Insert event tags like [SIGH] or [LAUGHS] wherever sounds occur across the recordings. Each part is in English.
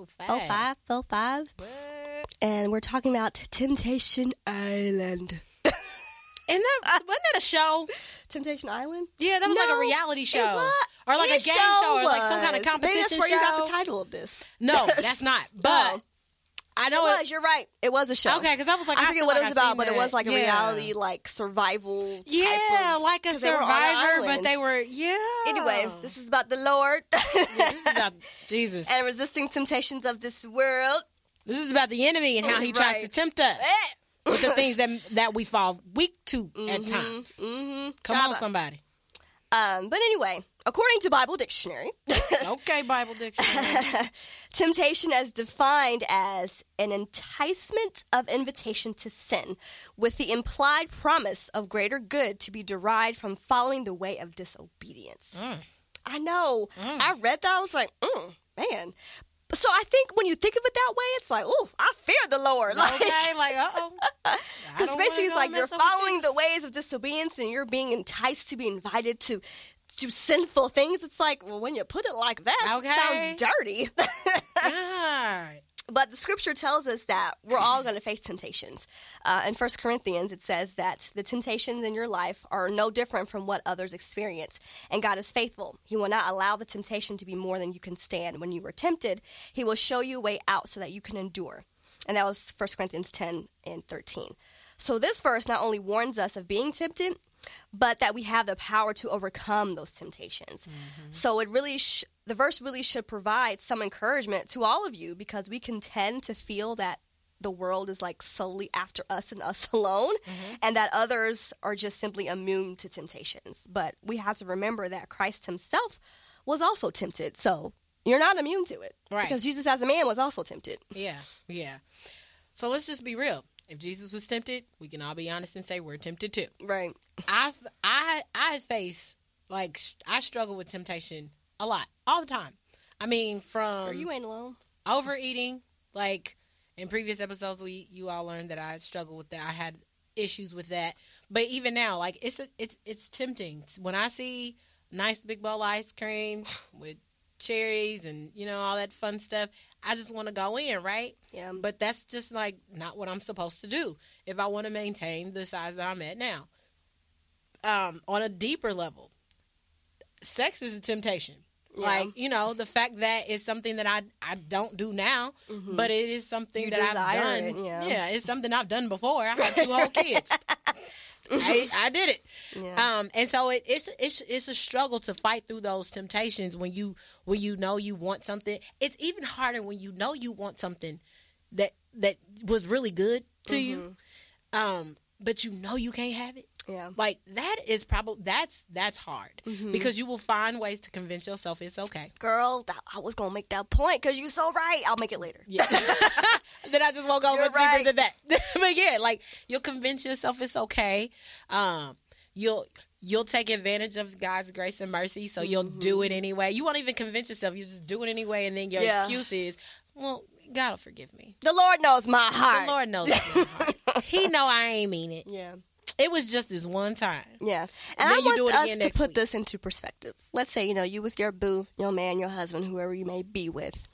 Oh, five. Oh, five, oh, five. What? And we're talking about Temptation Island. [LAUGHS] And that wasn't that a show? Temptation Island? Yeah, that was like a reality it show, or like a game show, or like some kind of competition Maybe that's where show. you got the title of this. No, [LAUGHS] that's not. But No. I It know it. was. You're right. It was a show. Okay, because I was like, I I, forget what like it was I've about, but it was like a Yeah. reality, like survival. type Yeah, of- like a 'cause they were on an survivor, but they were yeah. Anyway, this is about the Lord Yeah, this is about [LAUGHS] Jesus. and resisting temptations of this world. This is about the enemy and how he tries to tempt us Eh. with the [LAUGHS] things that that we fall weak to at times. Mm-hmm. Come on, somebody. Um, but anyway, according to Bible Dictionary, [LAUGHS] Okay, Bible dictionary. [LAUGHS] temptation is defined as an enticement of invitation to sin, with the implied promise of greater good to be derived from following the way of disobedience. Mm. I know. I read that. I was like, mm, man. So I think when you think of it that way, it's like, oh, I fear the Lord. [LAUGHS] Like, okay, like uh oh. because basically, it's like you're following the ways of disobedience and you're being enticed to be invited to do sinful things. It's like, well, when you put it like that, Okay. it sounds dirty. God. [LAUGHS] but the scripture tells us that we're all going to face temptations. Uh, in First Corinthians, it says that the temptations in your life are no different from what others experience. And God is faithful. He will not allow the temptation to be more than you can stand. When you are tempted, He will show you a way out so that you can endure. And that was First Corinthians 10 and 13. So this verse not only warns us of being tempted, but that we have the power to overcome those temptations. Mm-hmm. So it really, sh- the verse really should provide some encouragement to all of you because we can tend to feel that the world is like solely after us and us [LAUGHS] alone, mm-hmm. and that others are just simply immune to temptations. But we have to remember that Christ Himself was also tempted. So you're not immune to it, Right. Because Jesus, as a man, was also tempted. Yeah, yeah. So let's just be real. If Jesus was tempted, we can all be honest and say we're tempted too. Right. I I I face like I struggle with temptation a lot, all the time. I mean, from or you ain't alone. overeating, like in previous episodes, we you all learned that I struggle with that. I had issues with that, but even now, like it's a, it's it's tempting when I see nice big bowl ice cream [SIGHS] with cherries and you know all that fun stuff. I just want to go in, right? Yeah. But that's just like not what I'm supposed to do if I want to maintain the size that I'm at now. Um, on a deeper level, sex is a temptation. Yeah. Like you know, the fact that it's something that I I don't do now, but it is something You that I've done. it, yeah. it's something I've done before. I have two whole [LAUGHS] kids. I, [LAUGHS] I did it. Yeah. Um, and so it, it's it's it's a struggle to fight through those temptations when you when you know you want something. It's even harder when you know you want something that that was really good to you, um, but you know you can't have it. Yeah. Like that is probably that's that's hard because you will find ways to convince yourself it's okay. Girl, that, I was gonna make that point because you're so right. I'll make it later. Yeah. [LAUGHS] then I just won't go much deeper than that. [LAUGHS] but yeah, like you'll convince yourself it's okay. Um, you'll you'll take advantage of God's grace and mercy, so you'll do it anyway. You won't even convince yourself; you just do it anyway, and then your Yeah. excuse is, "Well, God will forgive me." The Lord knows my heart. The Lord knows my [LAUGHS] heart. He know I ain't mean it. Yeah. It was just this one time. Yeah. And And, I then you do want it us again to put week. this into perspective. Let's say, you know, you with your boo, your man, your husband, whoever you may be with.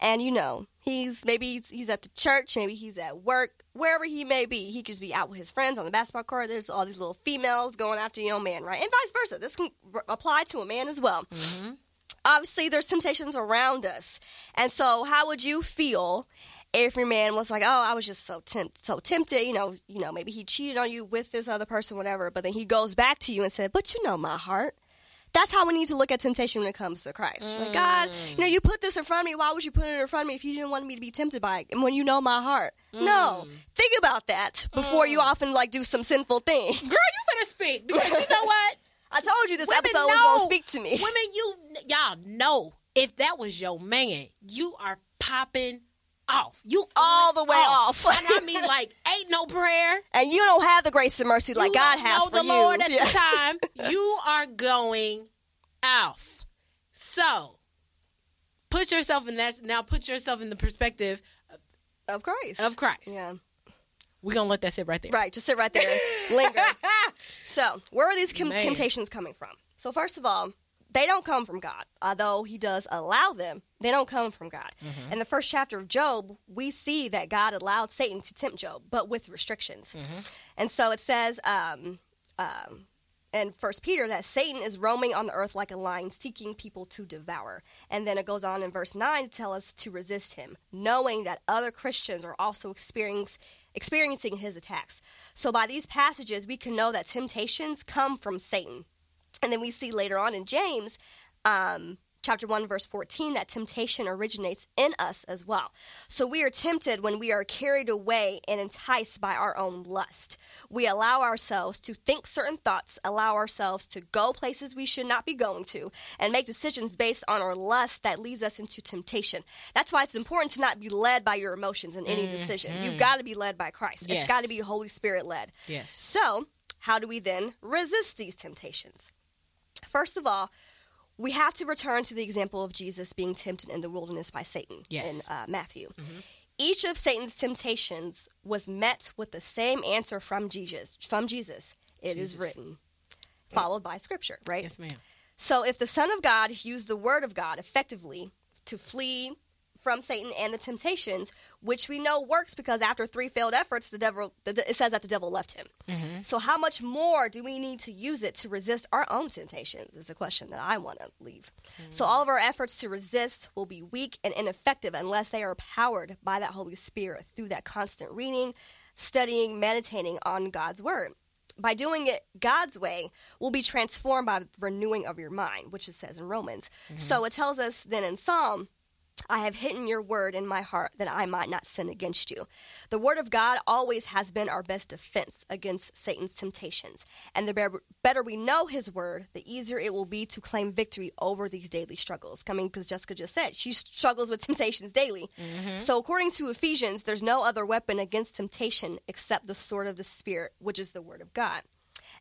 And you know, he's maybe he's, at the church, maybe he's at work, wherever he may be. He could just be out with his friends on the basketball court. There's all these little females going after your man, right? And vice versa. This can r- apply to a man as well. Mm-hmm. Obviously, there's temptations around us. And so, how would you feel your man was like, "Oh, I was just so tempt, so tempted," you know, you know, maybe he cheated on you with this other person, whatever. But then he goes back to you and said, "But you know my heart." That's how we need to look at temptation when it comes to Christ. Like God, you know, mm. you put this in front of me. Why would you put it in front of me if you didn't want me to be tempted by it? And when you know my heart, no, mm. think about that before you mm. often like do some sinful thing. Girl, you better speak because you know [LAUGHS] what? I told you this Women episode was know- gonna speak to me. Women, you y'all know if that was your man, you are popping off. You All the way off. and I mean, [LAUGHS] like, ain't no prayer. And you don't have the grace and mercy like you God has know for the you. Lord at Yeah. the time. [LAUGHS] You are going off. So put yourself in that. Now put yourself in the perspective Of Christ. of Christ. Yeah. We're gonna let that sit right there. Right. Just sit right there. Linger. [LAUGHS] So, where are these com- temptations coming from? So, first of all, they don't come from God. Although He does allow them, they don't come from God. Mm-hmm. In the first chapter of Job, we see that God allowed Satan to tempt Job, but with restrictions. Mm-hmm. And so it says um, um, in First Peter that Satan is roaming on the earth like a lion, seeking people to devour. And then it goes on in verse nine to tell us to resist him, knowing that other Christians are also experience, experiencing his attacks. So by these passages, we can know that temptations come from Satan. And then we see later on in James, um, chapter 1, verse 14, that temptation originates in us as well. So we are tempted when we are carried away and enticed by our own lust. We allow ourselves to think certain thoughts, allow ourselves to go places we should not be going to, and make decisions based on our lust that leads us into temptation. That's why it's important to not be led by your emotions in any mm-hmm. decision. You've got to be led by Christ. Yes. It's got to be Holy Spirit led. Yes. So, how do we then resist these temptations? First of all, we have to return to the example of Jesus being tempted in the wilderness by Satan Yes. in uh, Matthew. Each of Satan's temptations was met with the same answer from Jesus. From Jesus, it is Jesus. written, followed by Scripture, right? Yes, ma'am. So, if the Son of God used the Word of God effectively to flee from Satan and the temptations, which we know works because after three failed efforts, the devil the, it says that the devil left him. Mm-hmm. So, how much more do we need to use it to resist our own temptations? Is the question that I want to leave. So, mm-hmm. all of our efforts to resist will be weak and ineffective unless they are powered by that Holy Spirit through that constant reading, studying, meditating on God's Word by doing it God's way, will be transformed by the renewing of your mind, which it says in Romans. Mm-hmm. So it tells us then in Psalm, I have hidden your word in my heart that I might not sin against you. The word of God always has been our best defense against Satan's temptations. And the better, better we know his word, the easier it will be to claim victory over these daily struggles. Coming because Jessica just said she struggles with temptations daily. Mm-hmm. So according to Ephesians, there's no other weapon against temptation except the sword of the spirit, which is the word of God.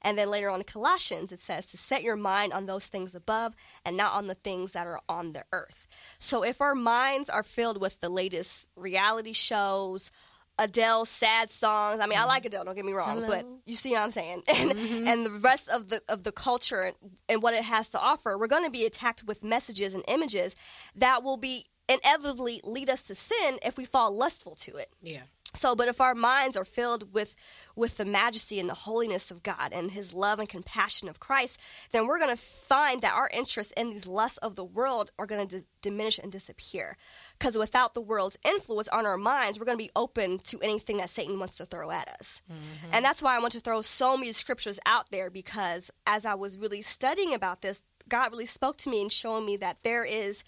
And then later on in Colossians, it says to set your mind on those things above and not on the things that are on the earth. So if our minds are filled with the latest reality shows, Adele's sad songs. I mean, I like Adele. Don't get me wrong, Hello. but you see what I'm saying. [LAUGHS] And mm-hmm. and the rest of the of the culture and, and what it has to offer, we're going to be attacked with messages and images that will be inevitably lead us to sin if we fall lustful to it. Yeah. So, but if our minds are filled with with the majesty and the holiness of God and His love and compassion of Christ, then we're going to find that our interests in these lusts of the world are going to d- diminish and disappear. Because without the world's influence on our minds, we're going to be open to anything that Satan wants to throw at us. Mm-hmm. And that's why I want to throw so many scriptures out there because as I was really studying about this, God really spoke to me and showing me that there is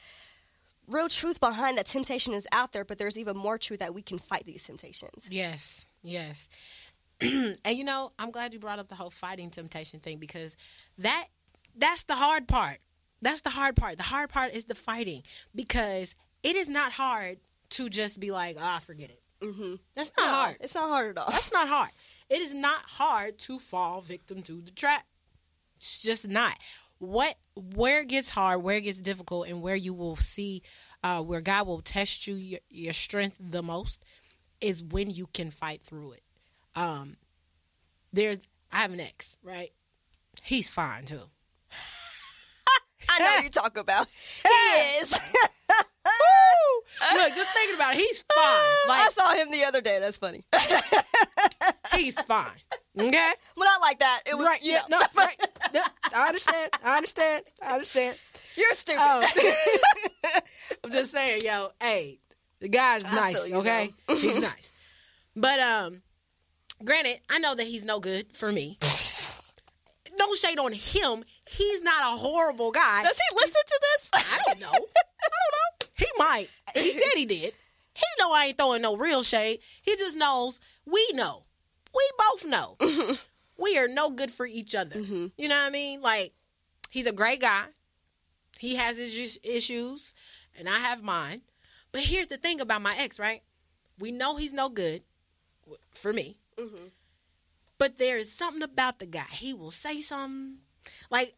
real truth behind that temptation is out there, but there's even more truth that we can fight these temptations. Yes, yes. [CLEARS THROAT] and you know, I'm glad you brought up the whole fighting temptation thing because that that's the hard part. That's the hard part. The hard part is the fighting because it is not hard to just be like, ah, forget it. Mm-hmm. That's not hard. It's not hard at all. That's not hard. It is not hard to fall victim to the trap. It's just not. What where it gets hard, where it gets difficult, and where you will see uh, where God will test you your, your strength the most is when you can fight through it. Um, there's I have an ex, right? He's fine too. [LAUGHS] I know you talk about. [LAUGHS] He is. [LAUGHS] Look, just thinking about it, he's fine. I saw him the other day. That's funny. he's fine. Okay. But not like that. It was right. you Yeah. know. No. Right. I understand. I understand. I understand. You're stupid. Oh. [LAUGHS] I'm just saying, yo, hey, the guy's I nice, okay? He's [LAUGHS] nice. But um granted, I know that he's no good for me. [LAUGHS] No shade on him. He's not a horrible guy. Does he listen to this? I don't know. I don't know. He might. He said he did. He know I ain't throwing no real shade. He just knows we know. We both know. We are no good for each other. Mm-hmm. You know what I mean? Like he's a great guy. He has his issues and I have mine. But here's the thing about my ex, right? We know he's no good for me. Mhm. But there's something about the guy. He will say something. Like,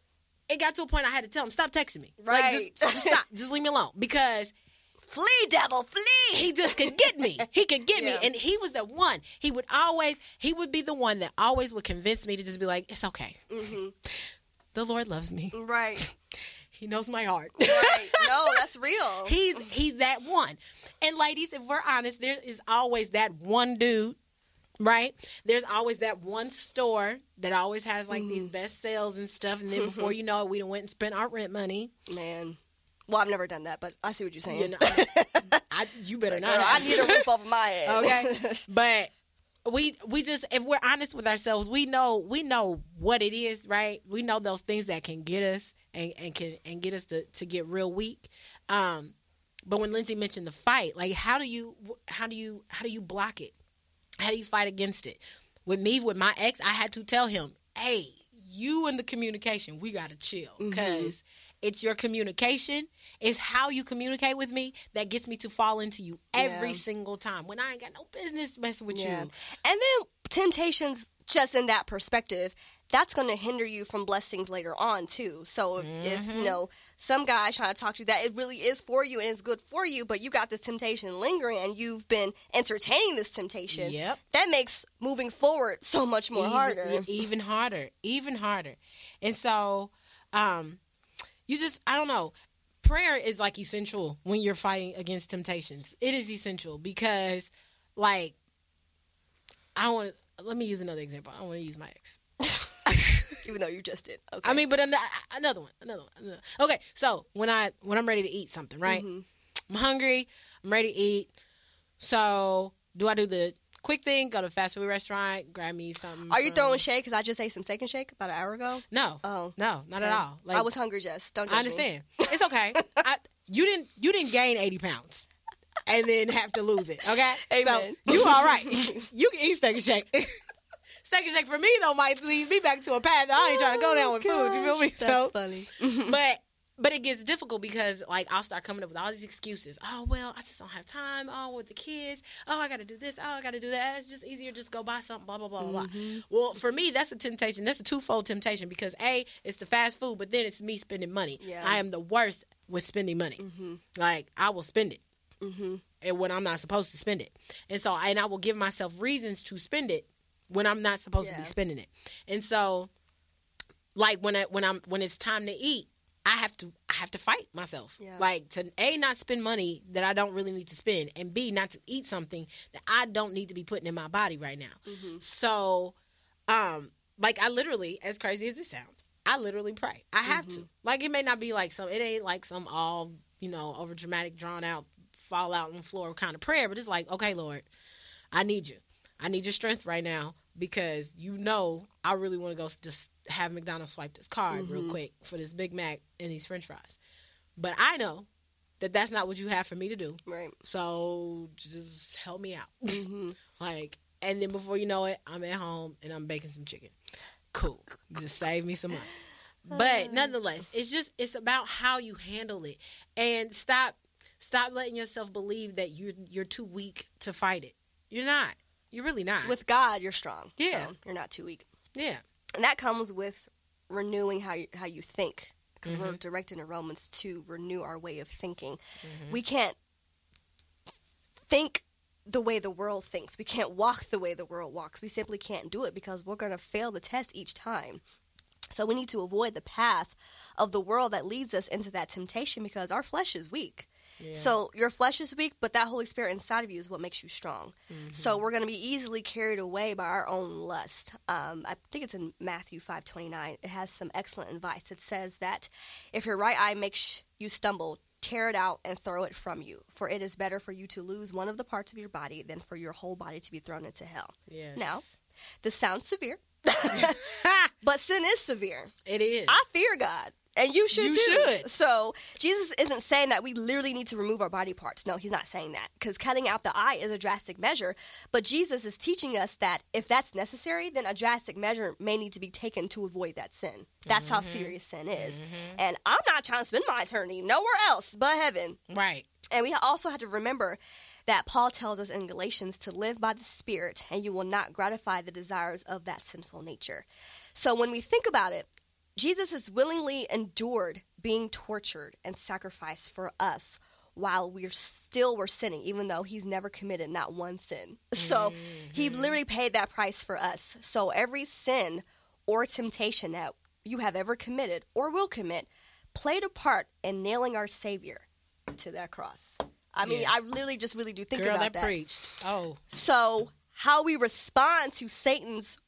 it got to a point I had to tell him, stop texting me. Like, Right. just, just stop. Just leave me alone. Because Flee, devil, flee. he just could get me. [LAUGHS] He could get Yeah. me. And he was the one. He would always, he would be the one that always would convince me to just be like, it's okay. hmm The Lord loves me. Right. [LAUGHS] He knows my heart. Right. [LAUGHS] No, that's real. He's he's that one. And ladies, if we're honest, there is always that one dude, right? There's always that one store that always has like these best sales and stuff. And then before you know it, we went and spent our rent money. Man. Well, I've never done that, but I see what you're saying. You know, [LAUGHS] I, you better not. Girl, I need a roof over my head. okay, [LAUGHS] but we we just if we're honest with ourselves, we know we know what it is, right? We know those things that can get us and, and can and get us to, to get real weak. Um, but when Lindsay mentioned the fight, like how do you how do you how do you block it? How do you fight against it? With me, with my ex, I had to tell him, "Hey, you and the communication, we got to chill because it's your communication, it's how you communicate with me that gets me to fall into you every Yeah. single time when I ain't got no business messing with Yeah. you." And then temptations, just in that perspective, that's going to hinder you from blessings later on too. So if, if Mm-hmm. you know some guy trying to talk to you that it really is for you and it's good for you, but you got this temptation lingering and you've been entertaining this temptation, Yep. that makes moving forward so much more even, harder. even harder, even harder. And so, um, you just I don't know. Prayer is like essential when you're fighting against temptations. It is essential because, like, I don't want. to Let me use another example. I don't want to use my ex. [LAUGHS] Even though you just did. Okay. I mean, but an- another one, another one. Another. Okay, so when I when I'm ready to eat something, right? Mhm. I'm hungry. I'm ready to eat. So do I do the quick thing? Go to a fast food restaurant, grab me something. Are you from- throwing shade? Because I just ate some steak and shake about an hour ago. No. Oh. No, not Okay. at all. Like I was hungry, Jess. Don't I understand. It's okay. [LAUGHS] I, you didn't you didn't gain eighty pounds and then have to lose it. Okay, Amen. So you all right? [LAUGHS] you can eat steak and shake. [LAUGHS] steak and shake for me though might lead me back to a path that I ain't trying to go down with food. You feel me? That's so, funny. but but it gets difficult because like I'll start coming up with all these excuses. Oh well, I just don't have time. Oh, with the kids. Oh, I got to do this. Oh, I got to do that. It's just easier just go buy something. Blah blah blah blah. blah. Well, for me, that's a temptation. That's a twofold temptation because a, it's the fast food, but then it's me spending money. Yeah. I am the worst with spending money. Like I will spend it, hmm and when I'm not supposed to spend it, and so and I will give myself reasons to spend it when I'm not supposed to be spending it. And so, like when I when I'm when it's time to eat, I have to I have to fight myself. Yeah. Like to a not spend money that I don't really need to spend, and b not to eat something that I don't need to be putting in my body right now. Mm-hmm. So, um, like I literally, as crazy as it sounds, I literally pray. I have Mm-hmm. to. Like it may not be like some. It ain't like some all you know over dramatic, drawn out, fall out on the floor kind of prayer, but it's like, okay, Lord, I need you. I need your strength right now because you know I really want to go just have McDonald's swipe this card real quick for this Big Mac and these French fries. But I know that that's not what you have for me to do. Right. So just help me out. hmm [LAUGHS] like, and then before you know it, I'm at home and I'm baking some chicken. Cool. Just save me some money. But [SIGHS] nonetheless, it's just it's about how you handle it and stop stop letting yourself believe that you're you're too weak to fight it. You're not. You're really not. With God, you're strong. Yeah. So you're not too weak. yeah. And that comes with renewing how you, how you think because we're Mm-hmm. directed in Romans to renew our way of thinking. Mm-hmm. We can't think the way the world thinks. We can't walk the way the world walks. We simply can't do it because we're going to fail the test each time. So we need to avoid the path of the world that leads us into that temptation because our flesh is weak. Yeah. So your flesh is weak, but that Holy Spirit inside of you is what makes you strong. Mm-hmm. So we're going to be easily carried away by our own lust. Um, I think it's in Matthew five twenty nine. It has some excellent advice. It says that if your right eye makes you stumble, tear it out and throw it from you. For it is better for you to lose one of the parts of your body than for your whole body to be thrown into hell. Yes. Now, This sounds severe, [LAUGHS] [LAUGHS] but sin is severe. it is. I fear God. And you should You too. should. So Jesus isn't saying that we literally need to remove our body parts. No, he's not saying that because cutting out the eye is a drastic measure. But Jesus is teaching us that if that's necessary, then a drastic measure may need to be taken to avoid that sin. That's Mm-hmm. how serious sin is. And I'm not trying to spend my eternity nowhere else but heaven. right. And we also have to remember that Paul tells us in Galatians to live by the Spirit, and you will not gratify the desires of that sinful nature. So when we think about it, Jesus has willingly endured being tortured and sacrificed for us while we're still were sinning, even though he's never committed not one sin. [LAUGHS] So he mm-hmm. literally paid that price for us. So every sin or temptation that you have ever committed or will commit played a part in nailing our Savior to that cross. I mean, Yeah. I literally just really do think Girl, about that, that. preached. Oh, So, how we respond to Satan's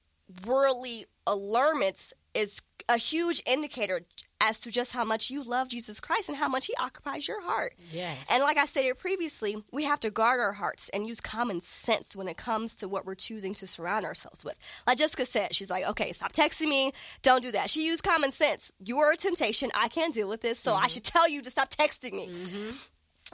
worldly allurements is a huge indicator as to just how much you love Jesus Christ and how much he occupies your heart. yes. And like I stated previously, we have to guard our hearts and use common sense when it comes to what we're choosing to surround ourselves with. Like Jessica said, she's like, okay, stop texting me. Don't do that. She used common sense. You are a temptation. I can't deal with this. So mm-hmm. I should tell you to stop texting me. Mm-hmm.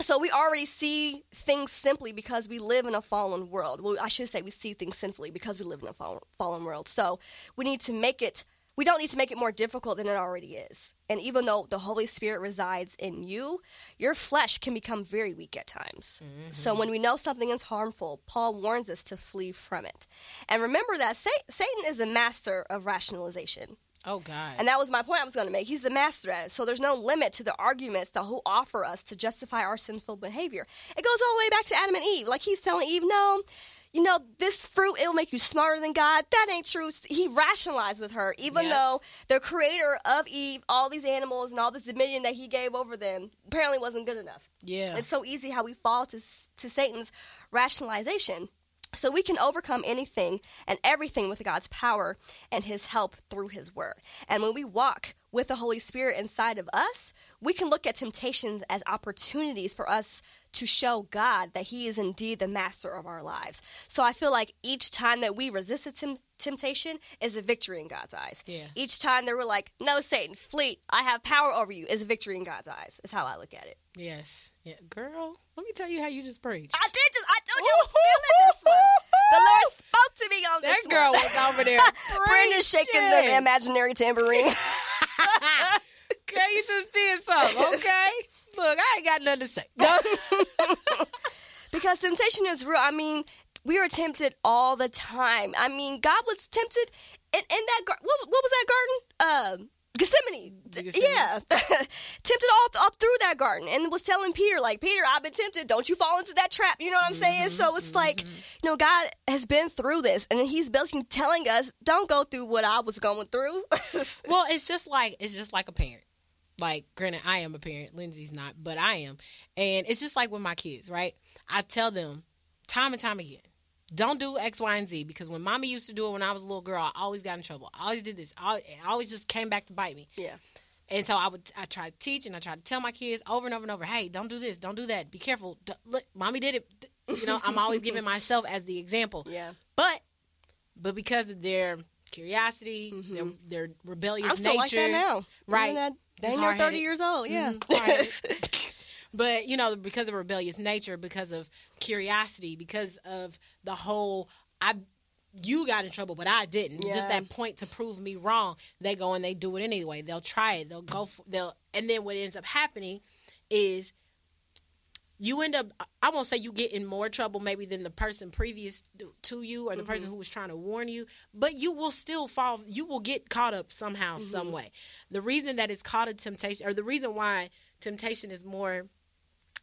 So we already see things simply because we live in a fallen world. Well, I should say we see things sinfully because we live in a fallen, fallen world. So we need to make it. We don't need to make it more difficult than it already is. And even though the Holy Spirit resides in you, your flesh can become very weak at times. So mm-hmm. when we know something is harmful, Paul warns us to flee from it. And remember that Sa- Satan is the master of rationalization. Oh God. And that was my point I was going to make. He's the master at it. So there's no limit to the arguments that he'll offer us to justify our sinful behavior. It goes all the way back to Adam and Eve. Like he's telling Eve, no, you know, this fruit, it'll make you smarter than God. That ain't true. He rationalized with her, even Yep. though the creator of Eve, all these animals and all this dominion that he gave over them apparently wasn't good enough. yeah. It's so easy how we fall to, to Satan's rationalization. So we can overcome anything and everything with God's power and his help through his word. And when we walk with the Holy Spirit inside of us, we can look at temptations as opportunities for us to show God that he is indeed the master of our lives. So I feel like each time that we resist a tem- temptation is a victory in God's eyes. Yeah. Each time that we're like, no, Satan, flee, I have power over you, is a victory in God's eyes, is how I look at it. yes. Yeah. Girl, let me tell you how you just preached. I did feeling this one. The Lord spoke to me on this. that this girl one. was over there. [LAUGHS] Brenda's shaking the imaginary tambourine. Girl, you just did something, okay? Look, I ain't got nothing to say. [LAUGHS] because temptation is real. I mean, we are tempted all the time. I mean, God was tempted in, in that garden. What, what was that garden? Um, Gethsemane. Gethsemane. Yeah. [LAUGHS] tempted all up through that garden and was telling Peter, like, Peter, I've been tempted. Don't you fall into that trap. You know what I'm saying? So it's like, mm-hmm. you know, God has been through this and he's basically telling us, don't go through what I was going through. [LAUGHS] Well, it's just like it's just like a parent. Like, granted, I am a parent. Lindsay's not, but I am, and it's just like with my kids, right? I tell them time and time again, don't do X, Y, and Z because when mommy used to do it when I was a little girl, I always got in trouble. I always did this. I, always just came back to bite me. yeah. And so I would I try to teach and I try to tell my kids over and over and over, hey, don't do this, don't do that, be careful. D- look, mommy did it. D- You know, I'm always giving [LAUGHS] myself as the example. Yeah. But but because of their curiosity, their, their rebellious I'm still nature, like that now. right? I'm that, dang Just near 30 years old. Yeah. Mhm, hard-headed. [LAUGHS] but you know, because of rebellious nature, because of curiosity, because of the whole I you got in trouble, but I didn't. Just that point to prove me wrong. They go and they do it anyway. They'll try it. They'll go. For, they'll and then what ends up happening is you end up. I won't say you get in more trouble maybe than the person previous to you or the mm-hmm. person who was trying to warn you, but you will still fall. You will get caught up somehow, some mm-hmm. way. The reason that it's called a temptation, or the reason why temptation is more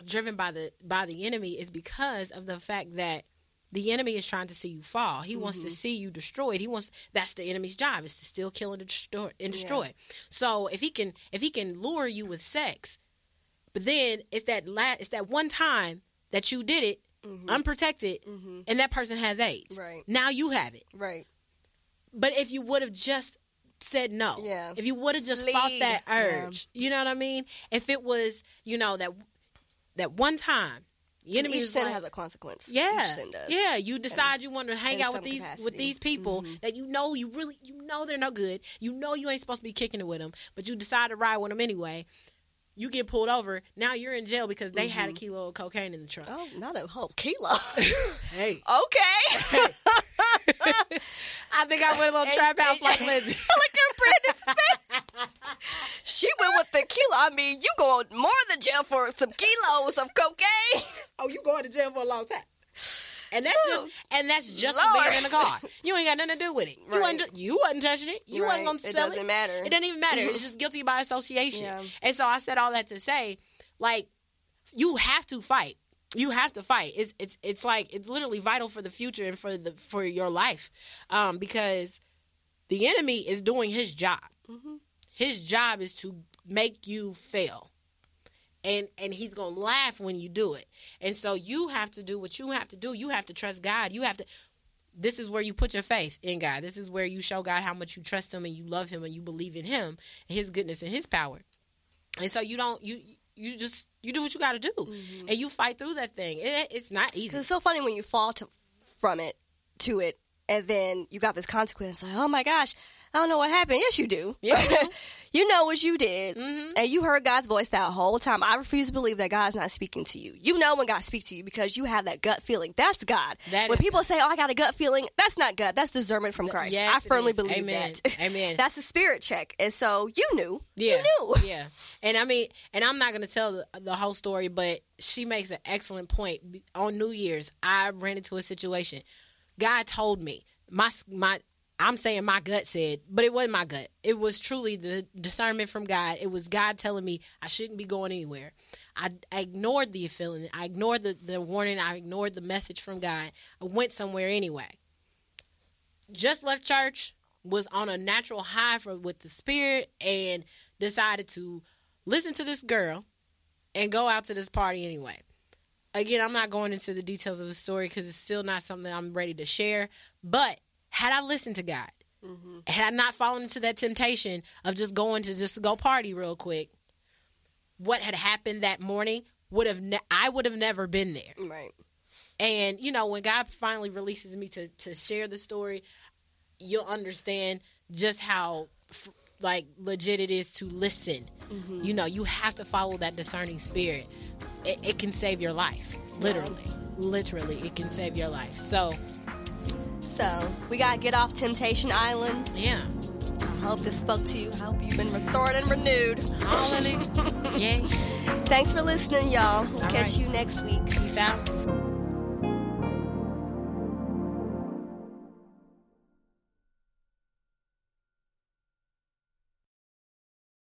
driven by the by the enemy is because of the fact that the enemy is trying to see you fall. He wants to mm-hmm. see you destroyed. He wants that's the enemy's job is to steal, kill, and destroy. And destroy. So if he can if he can lure you with sex, but then it's that la- it's that one time that you did it mm-hmm. unprotected, mm-hmm. and that person has AIDS. Right. now you have it. Right. But if you would have just said no, Yeah. if you would have just fought Lead. that Yeah. urge, you know what I mean? If it was, you know that that one time, the enemy Each sin like, has a consequence. yeah, Each sin does. yeah. You decide you want to hang out with these with capacity. Mm-hmm. these people that you know you really you know they're no good. You know you ain't supposed to be kicking it with them, but you decide to ride with them anyway. You get pulled over. Now you're in jail because they had a kilo of cocaine in the truck. Oh, not a whole kilo. [LAUGHS] Hey, okay. [LAUGHS] I think I went a little [LAUGHS] trap house like Lindsay. Look at Brandon's face. With the kilo. I mean, you going more than jail for some kilos of cocaine. Oh, you going to jail for a long time. And that's Oh, just and that's just Lord. being in the car. You ain't got nothing to do with it. You Right. wasn't you wasn't touching it. You Right. wasn't gonna sell It doesn't it. matter. It doesn't even matter. [LAUGHS] it's just guilty by association. Yeah. And so I said all that to say, like, you have to fight. You have to fight. It's it's it's like it's literally vital for the future and for the for your life, um, because the enemy is doing his job. Mm-hmm. His job is to make you fail. And and he's gonna laugh when you do it. And so you have to do what you have to do. You have to trust god. You have to this is where you put your faith in god. This is where you show god how much you trust him and you love him and you believe in him and his goodness and his power. And so you don't you you just you do what you got to do mm-hmm. and you fight through that thing. It, it's not easy. It's so funny when you fall to, from it to it, and then you got this consequence. Like, oh my gosh, I don't know what happened. Yes, you do. Yeah, you [LAUGHS] do. you know what you did, Mhm. and you heard God's voice that whole time. I refuse to believe that God's not speaking to you. You know when God speaks to you because you have that gut feeling. That's God. That when people say, "Oh, I got a gut feeling," that's not gut. That's discernment from Christ. yes, I firmly believe Amen. that. Amen. that's a spirit check, and so you knew. Yeah. You knew. [LAUGHS] Yeah. And I mean, and I'm not going to tell the, the whole story, but she makes an excellent point. On New Year's, I ran into a situation. God told me, my, my, I'm saying my gut said, but it wasn't my gut. It was truly the discernment from God. It was God telling me I shouldn't be going anywhere. I, I ignored the feeling. I ignored the, the warning. I ignored the message from God. I went somewhere anyway just left church, was on a natural high for, with the spirit, and decided to listen to this girl and go out to this party anyway. Again, I'm not going into the details of the story because it's still not something I'm ready to share. But had I listened to God, mm-hmm. had I not fallen into that temptation of just going to just go party real quick, what had happened that morning would have ne- I would have never been there. Right. And you know, when God finally releases me to to share the story, you'll understand just how f- like legit it is to listen. Mm-hmm. You know, you have to follow that discerning spirit. It, it can save your life, literally. Literally, it can save your life. So, So we gotta get off Temptation Island. yeah, I hope this spoke to you. I hope you've been restored and renewed. hallelujah, [LAUGHS] yay, Thanks for listening, y'all. We'll All catch right. you next week. peace out.